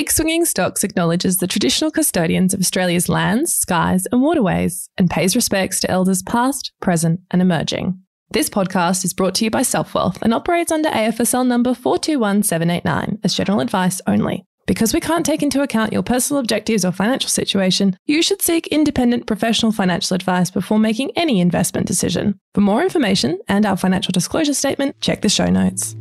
Big Swinging Stocks acknowledges the traditional custodians of Australia's lands, skies, and waterways and pays respects to elders past, present, and emerging. This podcast is brought to you by Selfwealth and operates under AFSL number 421789 as general advice only. Because we can't take into account your personal objectives or financial situation, you should seek independent professional financial advice before making any investment decision. For more information and our financial disclosure statement, check the show notes.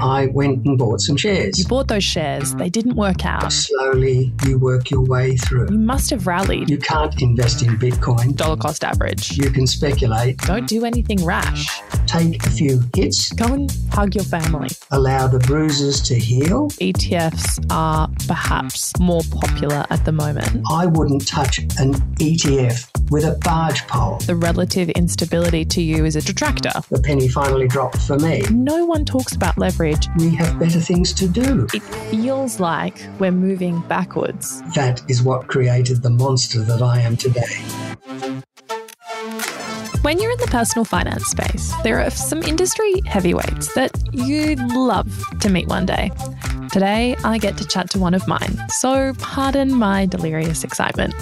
I went and bought some shares. You bought those shares, they didn't work out. Slowly, you work your way through. You must have rallied. You can't invest in Bitcoin. Dollar cost average. You can speculate. Don't do anything rash. Take a few hits. Go and hug your family. Allow the bruises to heal. ETFs are perhaps more popular at the moment. I wouldn't touch an ETF with a barge pole. The relative instability to you is a detractor. The penny finally dropped for me. No one talks about leverage. We have better things to do. It feels like we're moving backwards. That is what created the monster that I am today. When you're in the personal finance space, there are some industry heavyweights that you'd love to meet one day. Today, I get to chat to one of mine, so pardon my delirious excitement.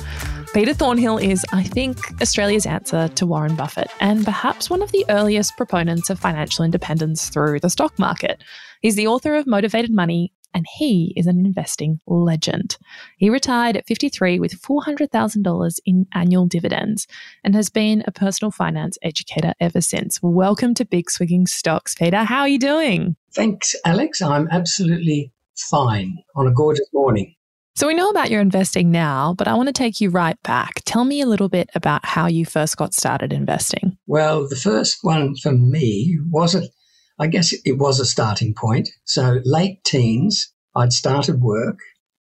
Peter Thornhill is, I think, Australia's answer to Warren Buffett, and perhaps one of the earliest proponents of financial independence through the stock market. He's the author of Motivated Money, and he is an investing legend. He retired at 53 with $400,000 in annual dividends and has been a personal finance educator ever since. Welcome to Big Swinging Stocks, Peter. How are you doing? Thanks, Aleks. I'm absolutely fine on a gorgeous morning. So we know about your investing now, but I want to take you right back. Tell me a little bit about how you first got started investing. Well, the first one for me wasn't, I guess it was a starting point. So late teens, I'd started work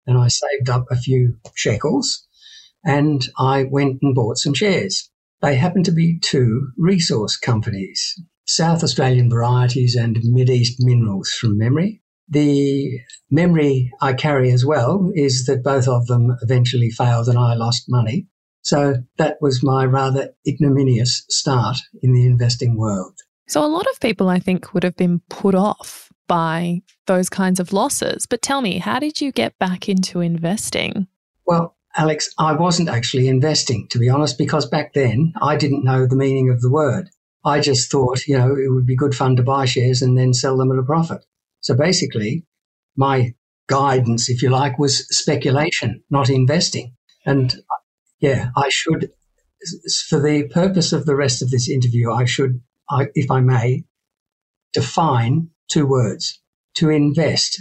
and I saved up a few shekels and I went and bought some shares. They happened to be two resource companies, South Australian varieties and Mid East minerals from memory. The memory I carry as well is that both of them eventually failed and I lost money. So that was my rather ignominious start in the investing world. So a lot of people, I think, would have been put off by those kinds of losses. But tell me, how did you get back into investing? Well, Aleks, I wasn't actually investing, to be honest, because back then I didn't know the meaning of the word. I just thought, you know, it would be good fun to buy shares and then sell them at a profit. So basically, my guidance, if you like, was speculation, not investing. And yeah, I should, for the purpose of the rest of this interview, I should, I, if I may, define two words to invest,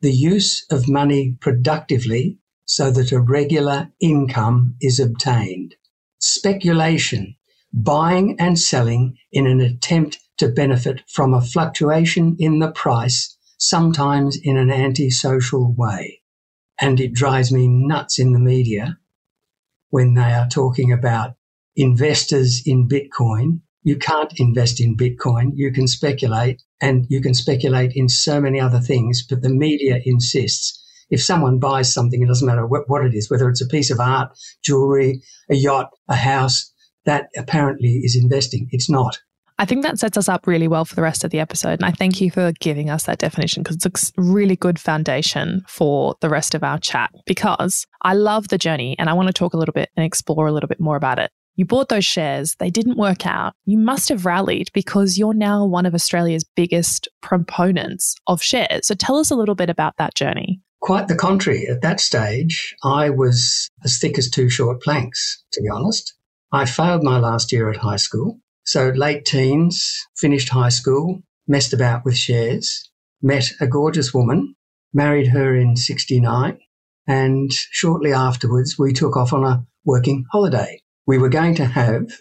the use of money productively so that a regular income is obtained. Speculation, buying and selling in an attempt to benefit from a fluctuation in the price, sometimes in an antisocial way. And it drives me nuts in the media when they are talking about investors in Bitcoin. You can't invest in Bitcoin. You can speculate and you can speculate in so many other things, but the media insists if someone buys something, it doesn't matter what, it is, whether it's a piece of art, jewelry, a yacht, a house, that apparently is investing. It's not. I think that sets us up really well for the rest of the episode. And I thank you for giving us that definition because it's a really good foundation for the rest of our chat. Because I love the journey and I want to talk a little bit and explore a little bit more about it. You bought those shares, they didn't work out. You must have rallied because you're now one of Australia's biggest proponents of shares. So tell us a little bit about that journey. Quite the contrary. At that stage, I was as thick as two short planks, to be honest. I failed my last year at high school. So late teens, finished high school, messed about with shares, met a gorgeous woman, married her in 69, and shortly afterwards we took off on a working holiday. We were going to have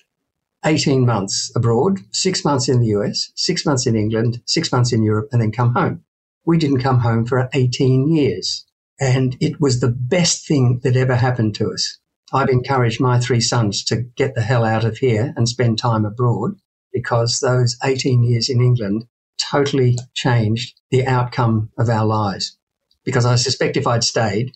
18 months abroad, six months in the US, six months in England, six months in Europe, and then come home. We didn't come home for 18 years. And it was the best thing that ever happened to us. I've encouraged my three sons to get the hell out of here and spend time abroad because those 18 years in England totally changed the outcome of our lives. Because I suspect if I'd stayed,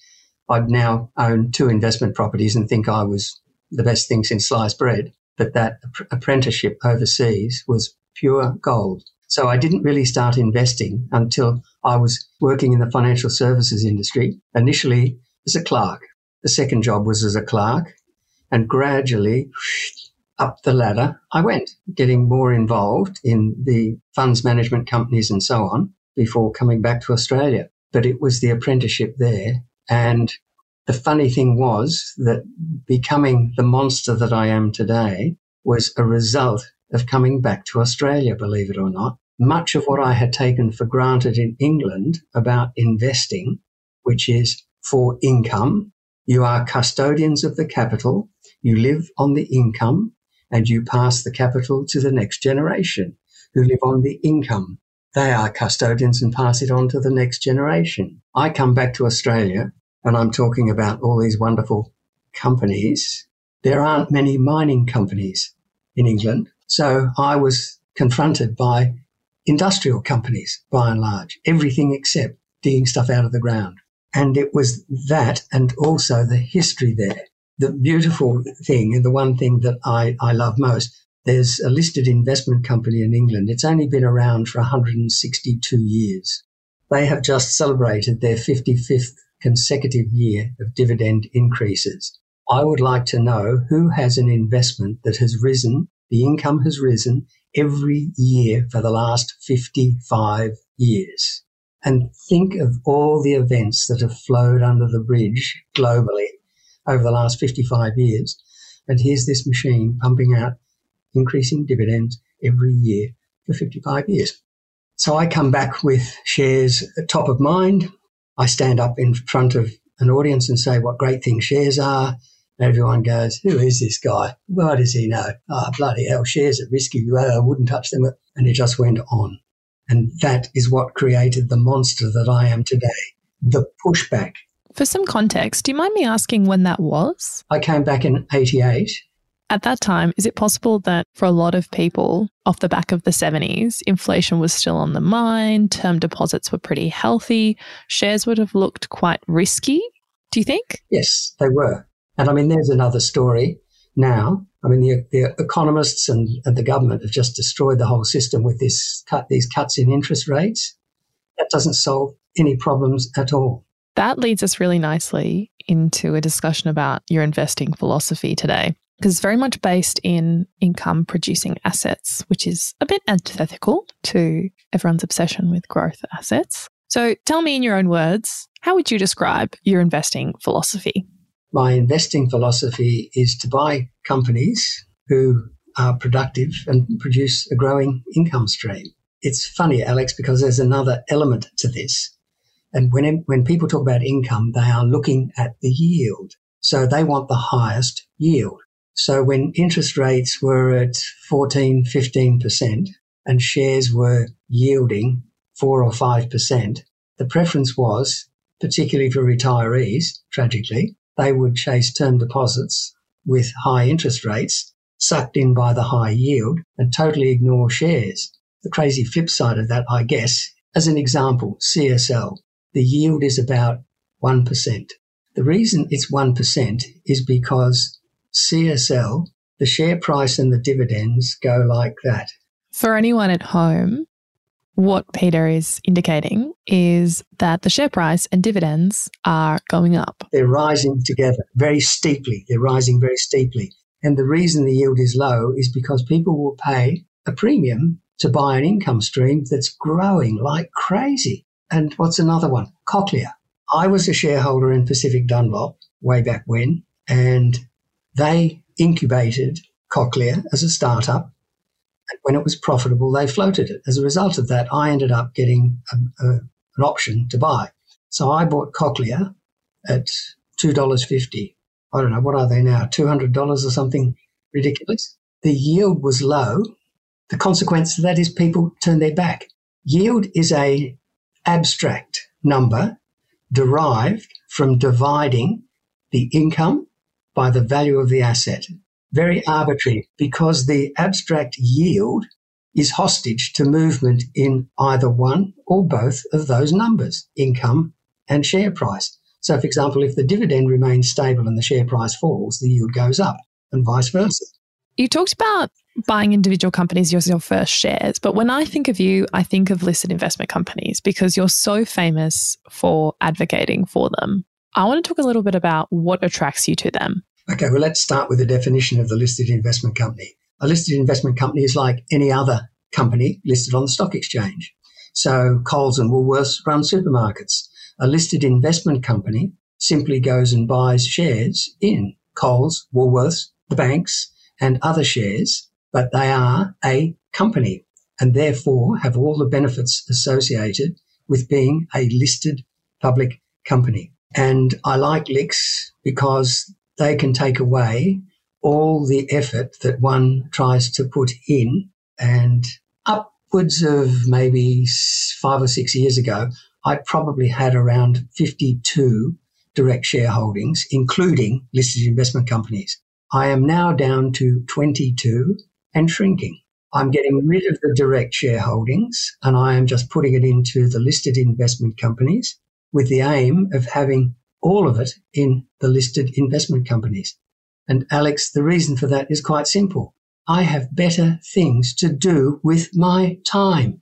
I'd now own two investment properties and think I was the best thing since sliced bread. But that apprenticeship overseas was pure gold. So I didn't really start investing until I was working in the financial services industry, initially as a clerk. The second job was as a clerk, and gradually up the ladder I went, getting more involved in the funds management companies and so on before coming back to Australia. But it was the apprenticeship there. And the funny thing was that becoming the monster that I am today was a result of coming back to Australia, believe it or not. Much of what I had taken for granted in England about investing, which is for income, you are custodians of the capital, you live on the income, and you pass the capital to the next generation who live on the income. They are custodians and pass it on to the next generation. I come back to Australia and I'm talking about all these wonderful companies. There aren't many mining companies in England. So I was confronted by industrial companies by and large, everything except digging stuff out of the ground. And it was that and also the history there. The beautiful thing and the one thing that I, I love most, there's a listed investment company in England. It's only been around for 162 years. They have just celebrated their 55th consecutive year of dividend increases. I would like to know who has an investment that has risen, the income has risen every year for the last 55 years. And think of all the events that have flowed under the bridge globally over the last 55 years. And here's this machine pumping out increasing dividends every year for 55 years. So I come back with shares top of mind. I stand up in front of an audience and say what great things shares are. Everyone goes, Who is this guy? What does he know? Ah, oh, bloody hell, shares are risky. I wouldn't touch them. And it just went on. And that is what created the monster that I am today the pushback. For some context, do you mind me asking when that was? I came back in 88 at that time, is it possible that for a lot of people off the back of the 70s, inflation was still on the mind, term deposits were pretty healthy, shares would have looked quite risky? Do you think? Yes, they were. And I mean, there's another story now. I mean, the, the economists and, and the government have just destroyed the whole system with this cut, these cuts in interest rates. That doesn't solve any problems at all. That leads us really nicely into a discussion about your investing philosophy today because it's very much based in income producing assets, which is a bit antithetical to everyone's obsession with growth assets. So tell me in your own words, how would you describe your investing philosophy? My investing philosophy is to buy companies who are productive and produce a growing income stream. It's funny, Aleks, because there's another element to this. And when, when people talk about income, they are looking at the yield. So they want the highest yield. So when interest rates were at 14, 15% and shares were yielding 4 or 5%, the preference was, particularly for retirees, tragically, they would chase term deposits with high interest rates, sucked in by the high yield, and totally ignore shares. The crazy flip side of that, I guess, as an example, CSL, the yield is about 1%. The reason it's 1% is because CSL, the share price and the dividends go like that. For anyone at home, what Peter is indicating is that the share price and dividends are going up. They're rising together very steeply. They're rising very steeply. And the reason the yield is low is because people will pay a premium to buy an income stream that's growing like crazy. And what's another one? Cochlear. I was a shareholder in Pacific Dunlop way back when, and they incubated Cochlear as a startup. And when it was profitable, they floated it. As a result of that, I ended up getting a, a, an option to buy. So I bought Cochlear at $2.50. I don't know, what are they now? $200 or something ridiculous. The yield was low. The consequence of that is people turn their back. Yield is a abstract number derived from dividing the income by the value of the asset. Very arbitrary because the abstract yield is hostage to movement in either one or both of those numbers, income and share price. So, for example, if the dividend remains stable and the share price falls, the yield goes up and vice versa. You talked about buying individual companies as your first shares. But when I think of you, I think of listed investment companies because you're so famous for advocating for them. I want to talk a little bit about what attracts you to them. Okay, well, let's start with the definition of the listed investment company. A listed investment company is like any other company listed on the stock exchange. So Coles and Woolworths run supermarkets. A listed investment company simply goes and buys shares in Coles, Woolworths, the banks, and other shares, but they are a company and therefore have all the benefits associated with being a listed public company. And I like LICs because they can take away all the effort that one tries to put in. And upwards of maybe five or six years ago, I probably had around 52 direct shareholdings, including listed investment companies. I am now down to 22 and shrinking. I'm getting rid of the direct shareholdings and I am just putting it into the listed investment companies with the aim of having all of it in the listed investment companies. And Aleks, the reason for that is quite simple. I have better things to do with my time.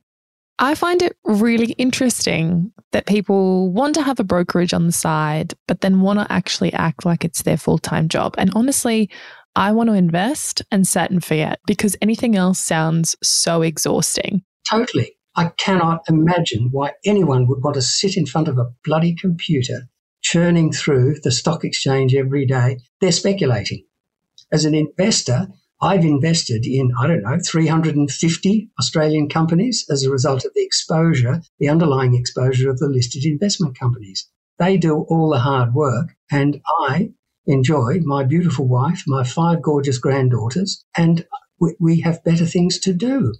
I find it really interesting that people want to have a brokerage on the side, but then want to actually act like it's their full time job. And honestly, I want to invest and set and forget because anything else sounds so exhausting. Totally. I cannot imagine why anyone would want to sit in front of a bloody computer churning through the stock exchange every day. They're speculating. As an investor, I've invested in, I don't know, 350 Australian companies as a result of the exposure, the underlying exposure of the listed investment companies. They do all the hard work, and I enjoy my beautiful wife, my five gorgeous granddaughters, and we, have better things to do.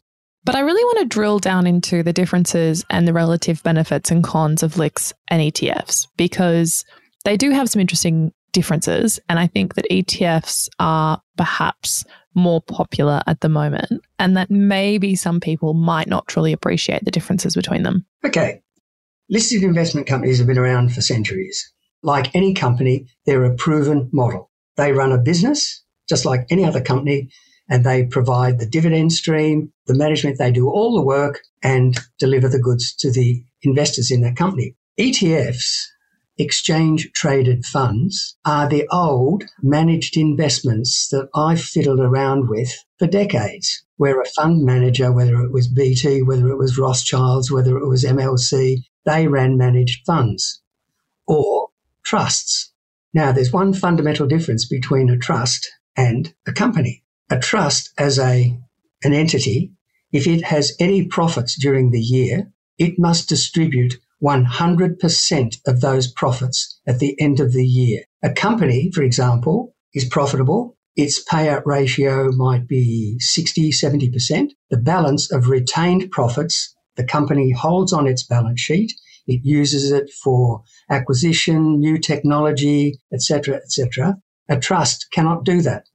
But I really want to drill down into the differences and the relative benefits and cons of LICs and ETFs because they do have some interesting differences. And I think that ETFs are perhaps more popular at the moment, and that maybe some people might not truly appreciate the differences between them. Okay. Listed investment companies have been around for centuries. Like any company, they're a proven model. They run a business just like any other company, and they provide the dividend stream, the management, they do all the work and deliver the goods to the investors in that company. ETFs exchange traded funds are the old managed investments that I've fiddled around with for decades, where a fund manager, whether it was BT, whether it was Rothschilds, whether it was MLC, they ran managed funds or trusts. Now, there's one fundamental difference between a trust and a company. A trust as a, an entity, if it has any profits during the year, it must distribute 100% of those profits at the end of the year. A company, for example, is profitable. Its payout ratio might be 60, 70%. The balance of retained profits the company holds on its balance sheet. It uses it for acquisition, new technology, etc., etc. A trust cannot do that.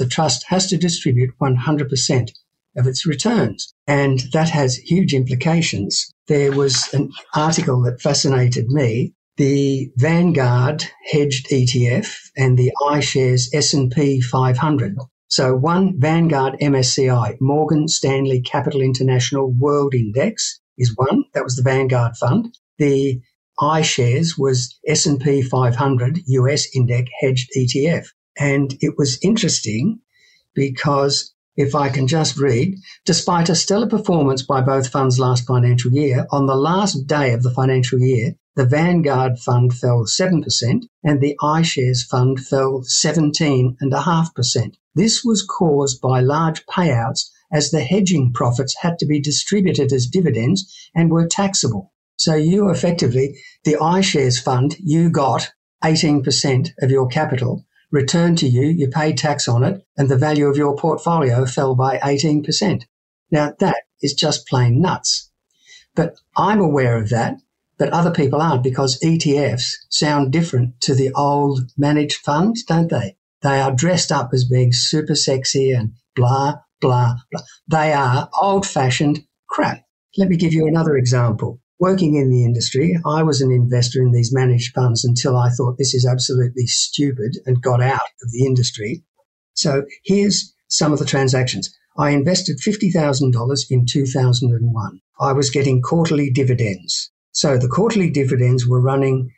The trust has to distribute 100% of its returns. And that has huge implications. There was an article that fascinated me. The Vanguard hedged ETF and the iShares S&P 500. So one Vanguard MSCI, Morgan Stanley Capital International World Index is one. That was the Vanguard fund. The iShares was S&P 500 US Index hedged ETF. And it was interesting because if I can just read, despite a stellar performance by both funds last financial year, on the last day of the financial year, the Vanguard fund fell 7% and the iShares fund fell 17.5%. This was caused by large payouts as the hedging profits had to be distributed as dividends and were taxable. So you effectively, the iShares fund, you got 18% of your capital returned to you, you paid tax on it, and the value of your portfolio fell by 18%. Now, that is just plain nuts. But I'm aware of that, but other people aren't because ETFs sound different to the old managed funds, don't they? They are dressed up as being super sexy and blah, blah, blah. They are old fashioned crap. Let me give you another example working in the industry, I was an investor in these managed funds until I thought this is absolutely stupid and got out of the industry. So here's some of the transactions. I invested $50,000 in 2001. I was getting quarterly dividends. So the quarterly dividends were running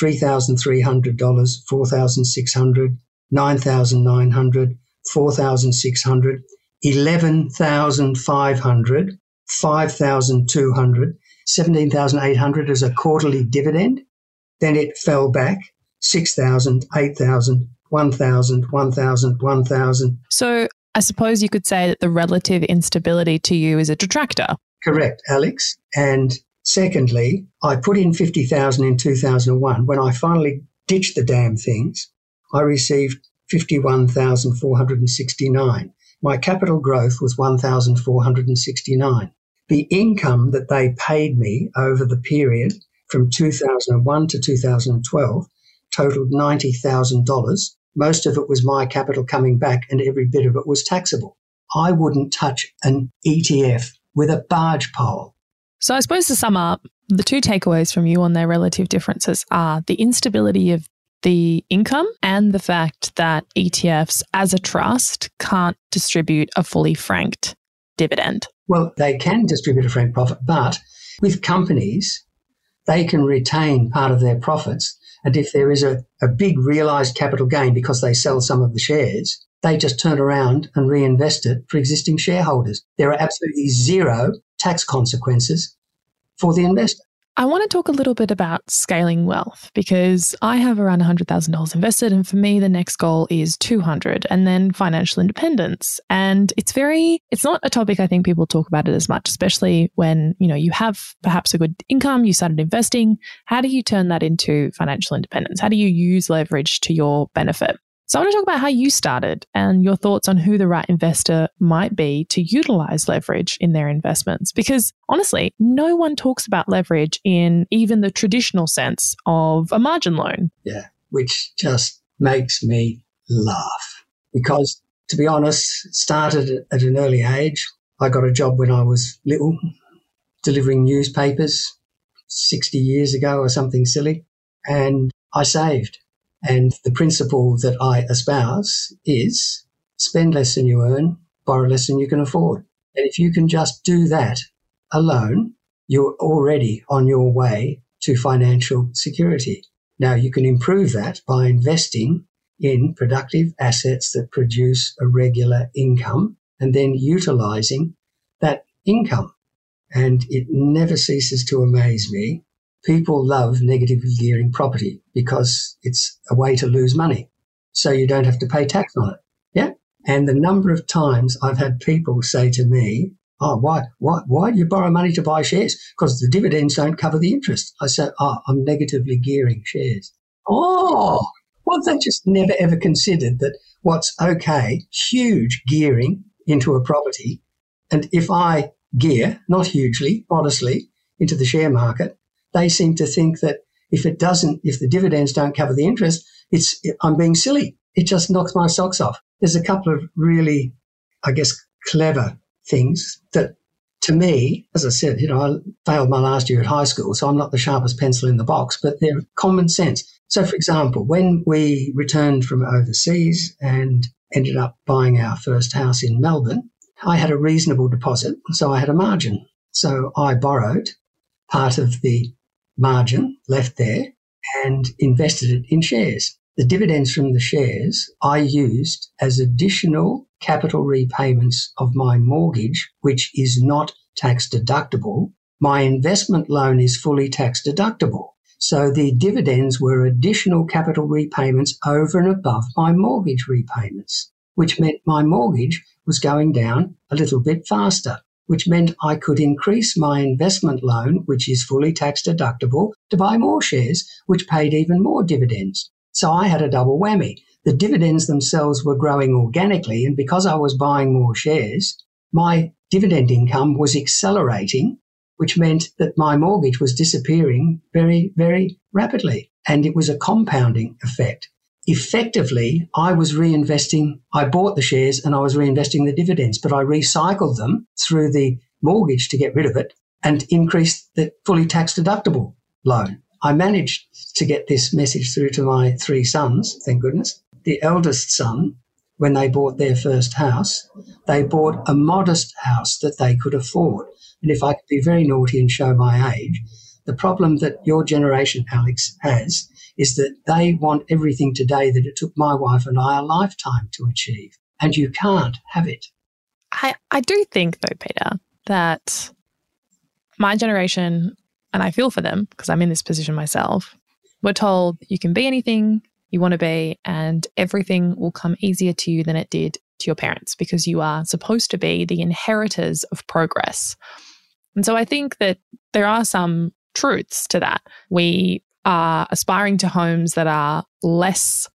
$3,300, $4,600, $9,900, $4,600, $11,500, $5,200, 17,800 as a quarterly dividend. Then it fell back 6,000, 8,000, 1,000, 1,000, 1,000. So I suppose you could say that the relative instability to you is a detractor. Correct, Aleks. And secondly, I put in 50,000 in 2001. When I finally ditched the damn things, I received 51,469. My capital growth was 1,469. The income that they paid me over the period from 2001 to 2012 totaled $90,000. Most of it was my capital coming back, and every bit of it was taxable. I wouldn't touch an ETF with a barge pole. So, I suppose to sum up, the two takeaways from you on their relative differences are the instability of the income and the fact that ETFs as a trust can't distribute a fully franked dividend. Well, they can distribute a frank profit, but with companies, they can retain part of their profits. And if there is a, a big realized capital gain because they sell some of the shares, they just turn around and reinvest it for existing shareholders. There are absolutely zero tax consequences for the investor. I want to talk a little bit about scaling wealth because I have around $100,000 invested and for me the next goal is 200 and then financial independence. And it's very it's not a topic I think people talk about it as much especially when, you know, you have perhaps a good income, you started investing, how do you turn that into financial independence? How do you use leverage to your benefit? So, I want to talk about how you started and your thoughts on who the right investor might be to utilize leverage in their investments. Because honestly, no one talks about leverage in even the traditional sense of a margin loan. Yeah, which just makes me laugh. Because to be honest, started at an early age. I got a job when I was little, delivering newspapers 60 years ago or something silly. And I saved. And the principle that I espouse is spend less than you earn, borrow less than you can afford. And if you can just do that alone, you're already on your way to financial security. Now, you can improve that by investing in productive assets that produce a regular income and then utilizing that income. And it never ceases to amaze me people love negatively gearing property because it's a way to lose money. So you don't have to pay tax on it. Yeah. And the number of times I've had people say to me, Oh, why, why, why do you borrow money to buy shares? Because the dividends don't cover the interest. I said, Oh, ah, I'm negatively gearing shares. Oh, well, they just never ever considered that what's okay, huge gearing into a property. And if I gear, not hugely, modestly, into the share market, they seem to think that if it doesn't, if the dividends don't cover the interest, it's I'm being silly. It just knocks my socks off. There's a couple of really, I guess, clever things that, to me, as I said, you know, I failed my last year at high school, so I'm not the sharpest pencil in the box, but they're common sense. So, for example, when we returned from overseas and ended up buying our first house in Melbourne, I had a reasonable deposit, so I had a margin. So I borrowed part of the margin left there and invested it in shares. The dividends from the shares I used as additional capital repayments of my mortgage, which is not tax deductible. My investment loan is fully tax deductible. So the dividends were additional capital repayments over and above my mortgage repayments, which meant my mortgage was going down a little bit faster which meant I could increase my investment loan, which is fully tax deductible, to buy more shares, which paid even more dividends. So I had a double whammy. The dividends themselves were growing organically, and because I was buying more shares, my dividend income was accelerating, which meant that my mortgage was disappearing very, very rapidly. And it was a compounding effect effectively, I was reinvesting, I bought the shares and I was reinvesting the dividends, but I recycled them through the mortgage to get rid of it and increased the fully tax deductible loan. I managed to get this message through to my three sons, thank goodness. The eldest son when they bought their first house, they bought a modest house that they could afford. And if I could be very naughty and show my age, the problem that your generation, Aleks, has is that they want everything today that it took my wife and I a lifetime to achieve. And you can't have it. I, I do think, though, Peter, that my generation, and I feel for them because I'm in this position myself, we're told you can be anything you want to be, and everything will come easier to you than it did to your parents because you are supposed to be the inheritors of progress. And so I think that there are some truths to that. We are aspiring to homes that are less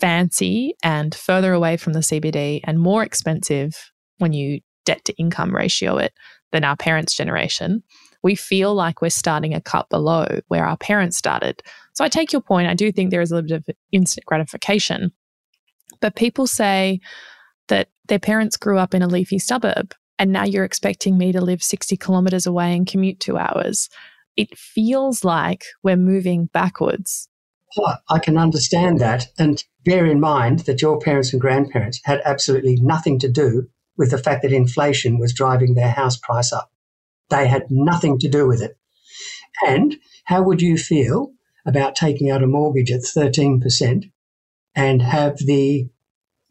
fancy and further away from the CBD and more expensive when you debt to income ratio it than our parents' generation. We feel like we're starting a cut below where our parents started. So I take your point. I do think there is a little bit of instant gratification. But people say that their parents grew up in a leafy suburb and now you're expecting me to live 60 kilometers away and commute two hours. It feels like we're moving backwards. Well, I can understand that. And bear in mind that your parents and grandparents had absolutely nothing to do with the fact that inflation was driving their house price up. They had nothing to do with it. And how would you feel about taking out a mortgage at 13% and have the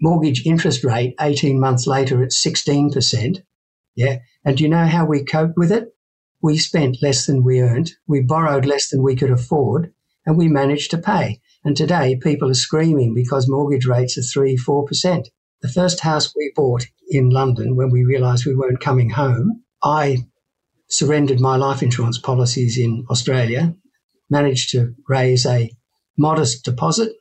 mortgage interest rate 18 months later at 16%? Yeah. And do you know how we coped with it? We spent less than we earned. We borrowed less than we could afford and we managed to pay. And today people are screaming because mortgage rates are three, 4%. The first house we bought in London when we realized we weren't coming home, I surrendered my life insurance policies in Australia, managed to raise a modest deposit,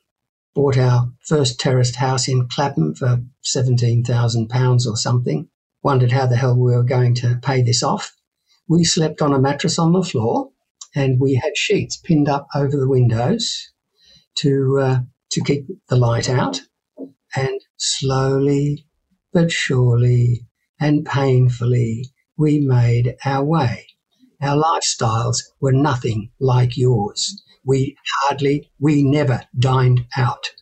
bought our first terraced house in Clapham for £17,000 or something, wondered how the hell we were going to pay this off. We slept on a mattress on the floor and we had sheets pinned up over the windows to, uh, to keep the light out. And slowly but surely and painfully, we made our way. Our lifestyles were nothing like yours. We hardly, we never dined out.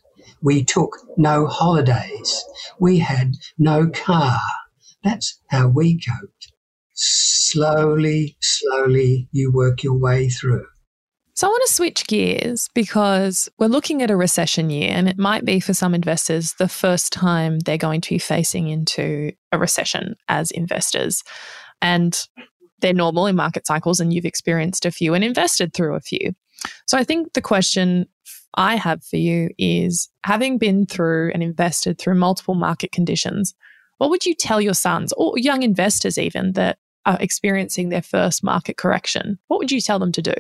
We took no holidays. We had no car. That's how we coped. Slowly, slowly, you work your way through. So I want to switch gears because we're looking at a recession year, and it might be for some investors the first time they're going to be facing into a recession as investors. And they're normal in market cycles, and you've experienced a few and invested through a few. So I think the question I have for you is having been through and invested through multiple market conditions, what would you tell your sons or young investors even that are experiencing their first market correction? What would you tell them to do?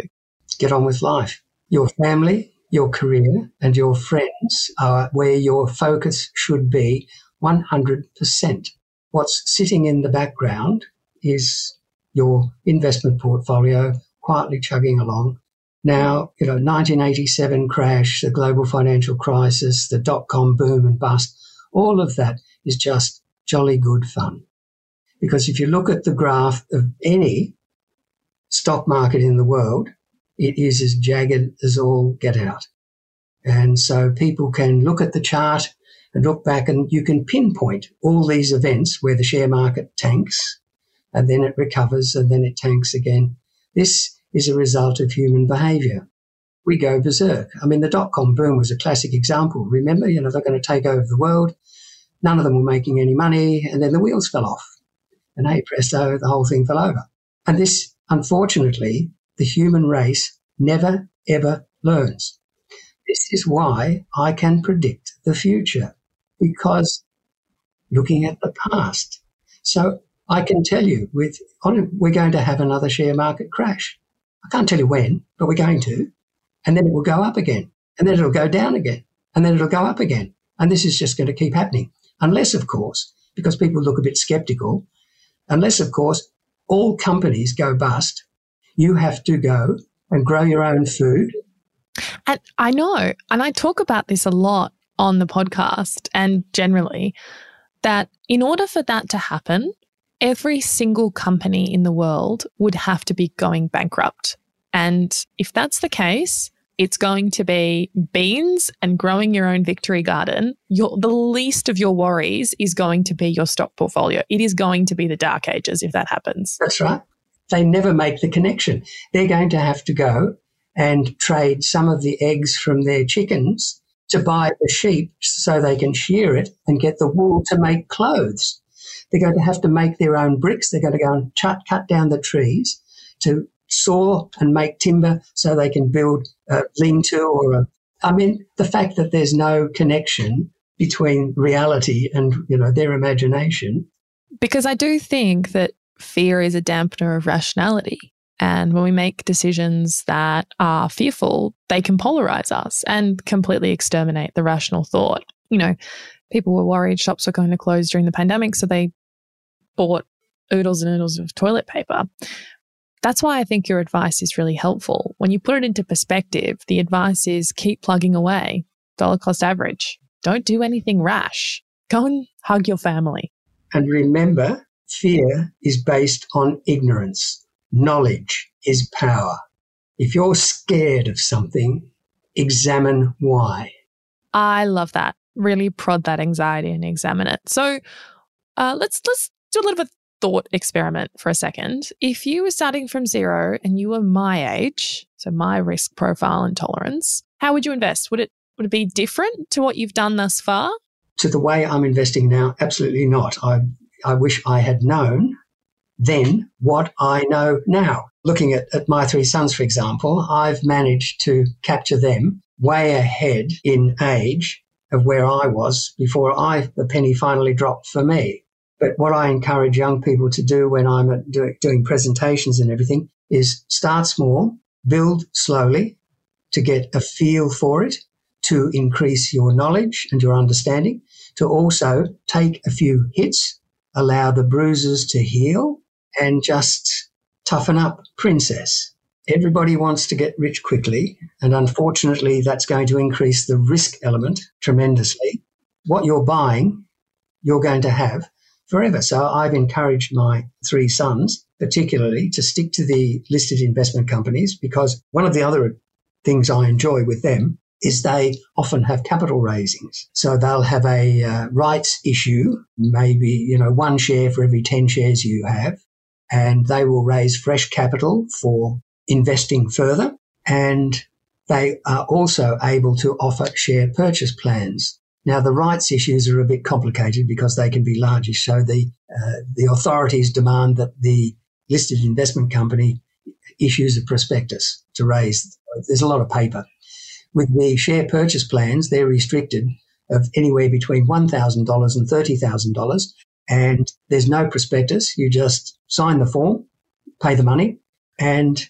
get on with life. Your family, your career, and your friends are where your focus should be 100%. What's sitting in the background is your investment portfolio quietly chugging along. Now, you know, 1987 crash, the global financial crisis, the dot com boom and bust, all of that is just jolly good fun. Because if you look at the graph of any stock market in the world, it is as jagged as all get out. And so people can look at the chart and look back and you can pinpoint all these events where the share market tanks and then it recovers and then it tanks again. This is a result of human behavior. We go berserk. I mean, the dot com boom was a classic example. Remember, you know, they're going to take over the world. None of them were making any money. And then the wheels fell off. And hey, presto, the whole thing fell over. And this, unfortunately, the human race never ever learns. This is why I can predict the future because looking at the past. So I can tell you with we're going to have another share market crash. I can't tell you when, but we're going to. And then it will go up again. And then it'll go down again. And then it'll go up again. And this is just going to keep happening. Unless, of course, because people look a bit skeptical, unless, of course, all companies go bust you have to go and grow your own food. And I know, and I talk about this a lot on the podcast and generally, that in order for that to happen, every single company in the world would have to be going bankrupt. And if that's the case, it's going to be beans and growing your own victory garden. Your, the least of your worries is going to be your stock portfolio. It is going to be the dark ages if that happens. That's right. They never make the connection. They're going to have to go and trade some of the eggs from their chickens to buy the sheep so they can shear it and get the wool to make clothes. They're going to have to make their own bricks. They're going to go and cut, cut down the trees to saw and make timber so they can build a lean-to or a. I mean, the fact that there's no connection between reality and you know their imagination. Because I do think that fear is a dampener of rationality. And when we make decisions that are fearful, they can polarize us and completely exterminate the rational thought. You know, people were worried shops were going to close during the pandemic, so they bought oodles and oodles of toilet paper. That's why I think your advice is really helpful. When you put it into perspective, the advice is keep plugging away, dollar cost average. Don't do anything rash. Go and hug your family. And remember, fear is based on ignorance. Knowledge is power. If you're scared of something, examine why. I love that. Really prod that anxiety and examine it. So uh, let's let's do a little bit thought experiment for a second. If you were starting from zero and you were my age, so my risk profile and tolerance, how would you invest? Would it would it be different to what you've done thus far? To the way I'm investing now, absolutely not. I I wish I had known then what I know now. Looking at, at my three sons, for example, I've managed to capture them way ahead in age of where I was before I the penny finally dropped for me. But what I encourage young people to do when I'm do, doing presentations and everything is start small, build slowly to get a feel for it, to increase your knowledge and your understanding, to also take a few hits, allow the bruises to heal, and just toughen up, princess. Everybody wants to get rich quickly, and unfortunately, that's going to increase the risk element tremendously. What you're buying, you're going to have forever. So I've encouraged my three sons, particularly, to stick to the listed investment companies because one of the other things I enjoy with them is they often have capital raisings. So they'll have a uh, rights issue, maybe, you know, one share for every 10 shares you have, and they will raise fresh capital for investing further. And they are also able to offer share purchase plans. Now, the rights issues are a bit complicated because they can be largish. So the uh, the authorities demand that the listed investment company issues a prospectus to raise. There's a lot of paper. With the share purchase plans, they're restricted of anywhere between $1,000 and $30,000. And there's no prospectus. You just sign the form, pay the money. And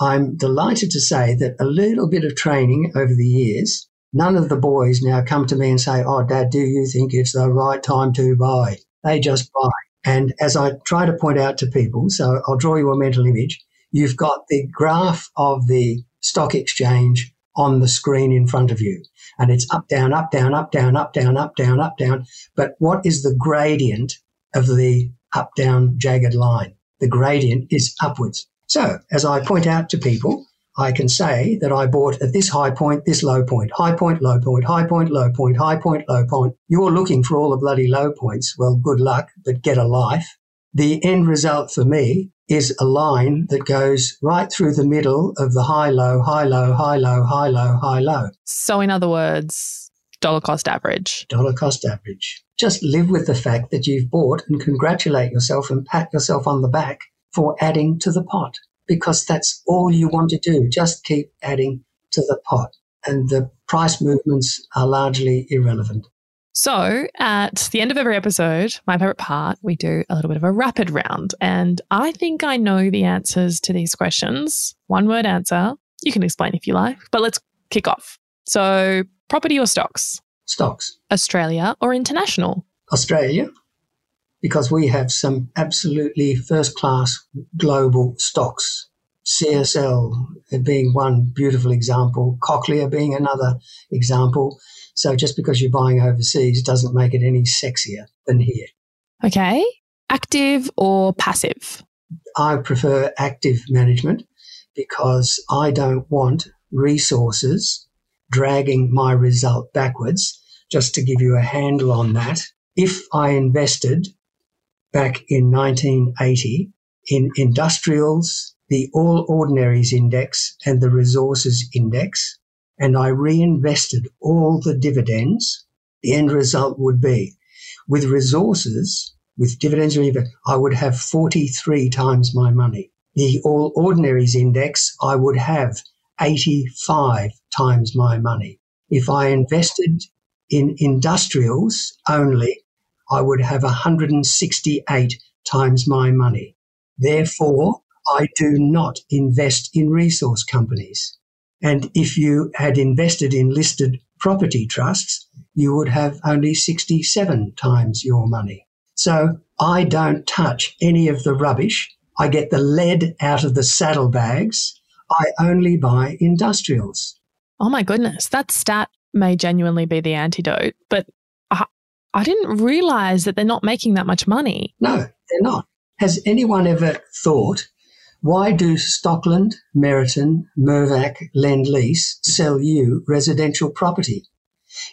I'm delighted to say that a little bit of training over the years None of the boys now come to me and say, Oh, dad, do you think it's the right time to buy? They just buy. And as I try to point out to people, so I'll draw you a mental image. You've got the graph of the stock exchange on the screen in front of you. And it's up, down, up, down, up, down, up, down, up, down, up, down. But what is the gradient of the up, down, jagged line? The gradient is upwards. So as I point out to people, I can say that I bought at this high point, this low point, high point, low point, high point, low point, high point, low point. You're looking for all the bloody low points. Well, good luck, but get a life. The end result for me is a line that goes right through the middle of the high, low, high, low, high, low, high, low, high, low. So, in other words, dollar cost average. Dollar cost average. Just live with the fact that you've bought and congratulate yourself and pat yourself on the back for adding to the pot because that's all you want to do. Just keep adding to the pot. And the price movements are largely irrelevant. So, at the end of every episode, my favorite part, we do a little bit of a rapid round. And I think I know the answers to these questions. One word answer. You can explain if you like, but let's kick off. So, property or stocks? Stocks. Australia or international? Australia because we have some absolutely first class global stocks. CSL being one beautiful example, Cochlear being another example. So just because you're buying overseas doesn't make it any sexier than here. Okay. Active or passive? I prefer active management because I don't want resources, dragging my result backwards. Just to give you a handle on that, if I invested back in 1980 in industrials, the All Ordinaries Index, and the Resources Index, and I reinvested all the dividends, the end result would be with resources, with dividends, I would have 43 times my money. The All Ordinaries Index, I would have 85 times my money. If I invested in industrials only, I would have 168 times my money. Therefore, I do not invest in resource companies. And if you had invested in listed property trusts, you would have only 67 times your money. So I don't touch any of the rubbish. I get the lead out of the saddlebags. I only buy industrials. Oh my goodness, that stat may genuinely be the antidote, but I, didn't realize that they're not making that much money. No, they're not. Has anyone ever thought why do Stockland, Meriton, Mirvac, Lendlease sell you residential property?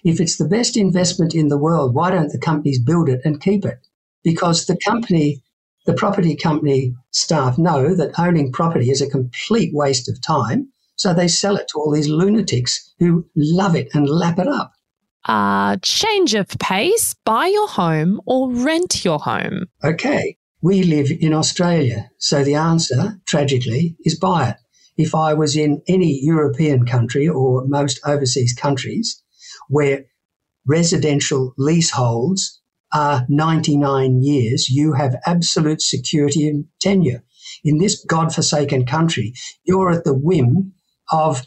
If it's the best investment in the world, why don't the companies build it and keep it? Because the company, the property company staff know that owning property is a complete waste of time. So they sell it to all these lunatics who love it and lap it up. Uh, change of pace, buy your home or rent your home. Okay. We live in Australia, so the answer, tragically, is buy it. If I was in any European country or most overseas countries where residential leaseholds are 99 years, you have absolute security and tenure. In this godforsaken country, you're at the whim of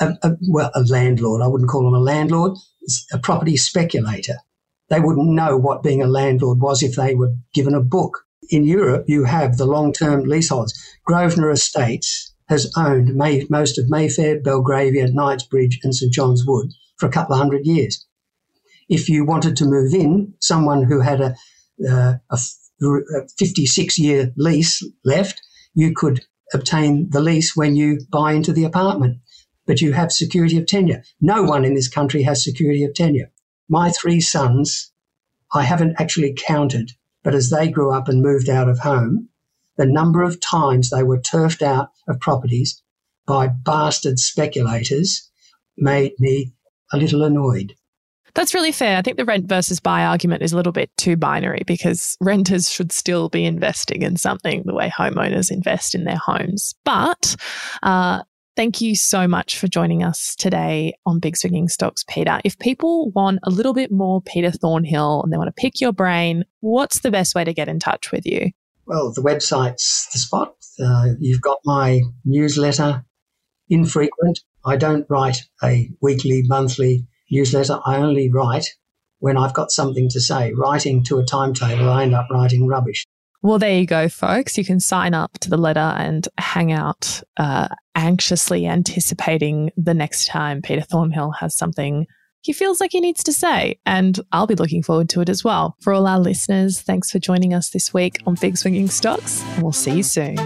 a, a, well, a landlord. I wouldn't call him a landlord, a property speculator. They wouldn't know what being a landlord was if they were given a book in Europe, you have the long term leaseholds. Grosvenor Estates has owned May, most of Mayfair, Belgravia, Knightsbridge, and St John's Wood for a couple of hundred years. If you wanted to move in, someone who had a, uh, a 56 year lease left, you could obtain the lease when you buy into the apartment. But you have security of tenure. No one in this country has security of tenure. My three sons, I haven't actually counted but as they grew up and moved out of home, the number of times they were turfed out of properties by bastard speculators made me a little annoyed. That's really fair. I think the rent versus buy argument is a little bit too binary because renters should still be investing in something the way homeowners invest in their homes. But uh, Thank you so much for joining us today on Big Swinging Stocks, Peter. If people want a little bit more Peter Thornhill and they want to pick your brain, what's the best way to get in touch with you? Well, the website's the spot. Uh, you've got my newsletter, infrequent. I don't write a weekly, monthly newsletter. I only write when I've got something to say. Writing to a timetable, I end up writing rubbish. Well, there you go, folks. You can sign up to the letter and hang out uh, anxiously anticipating the next time Peter Thornhill has something he feels like he needs to say. And I'll be looking forward to it as well. For all our listeners, thanks for joining us this week on Big Swinging Stocks, and we'll see you soon.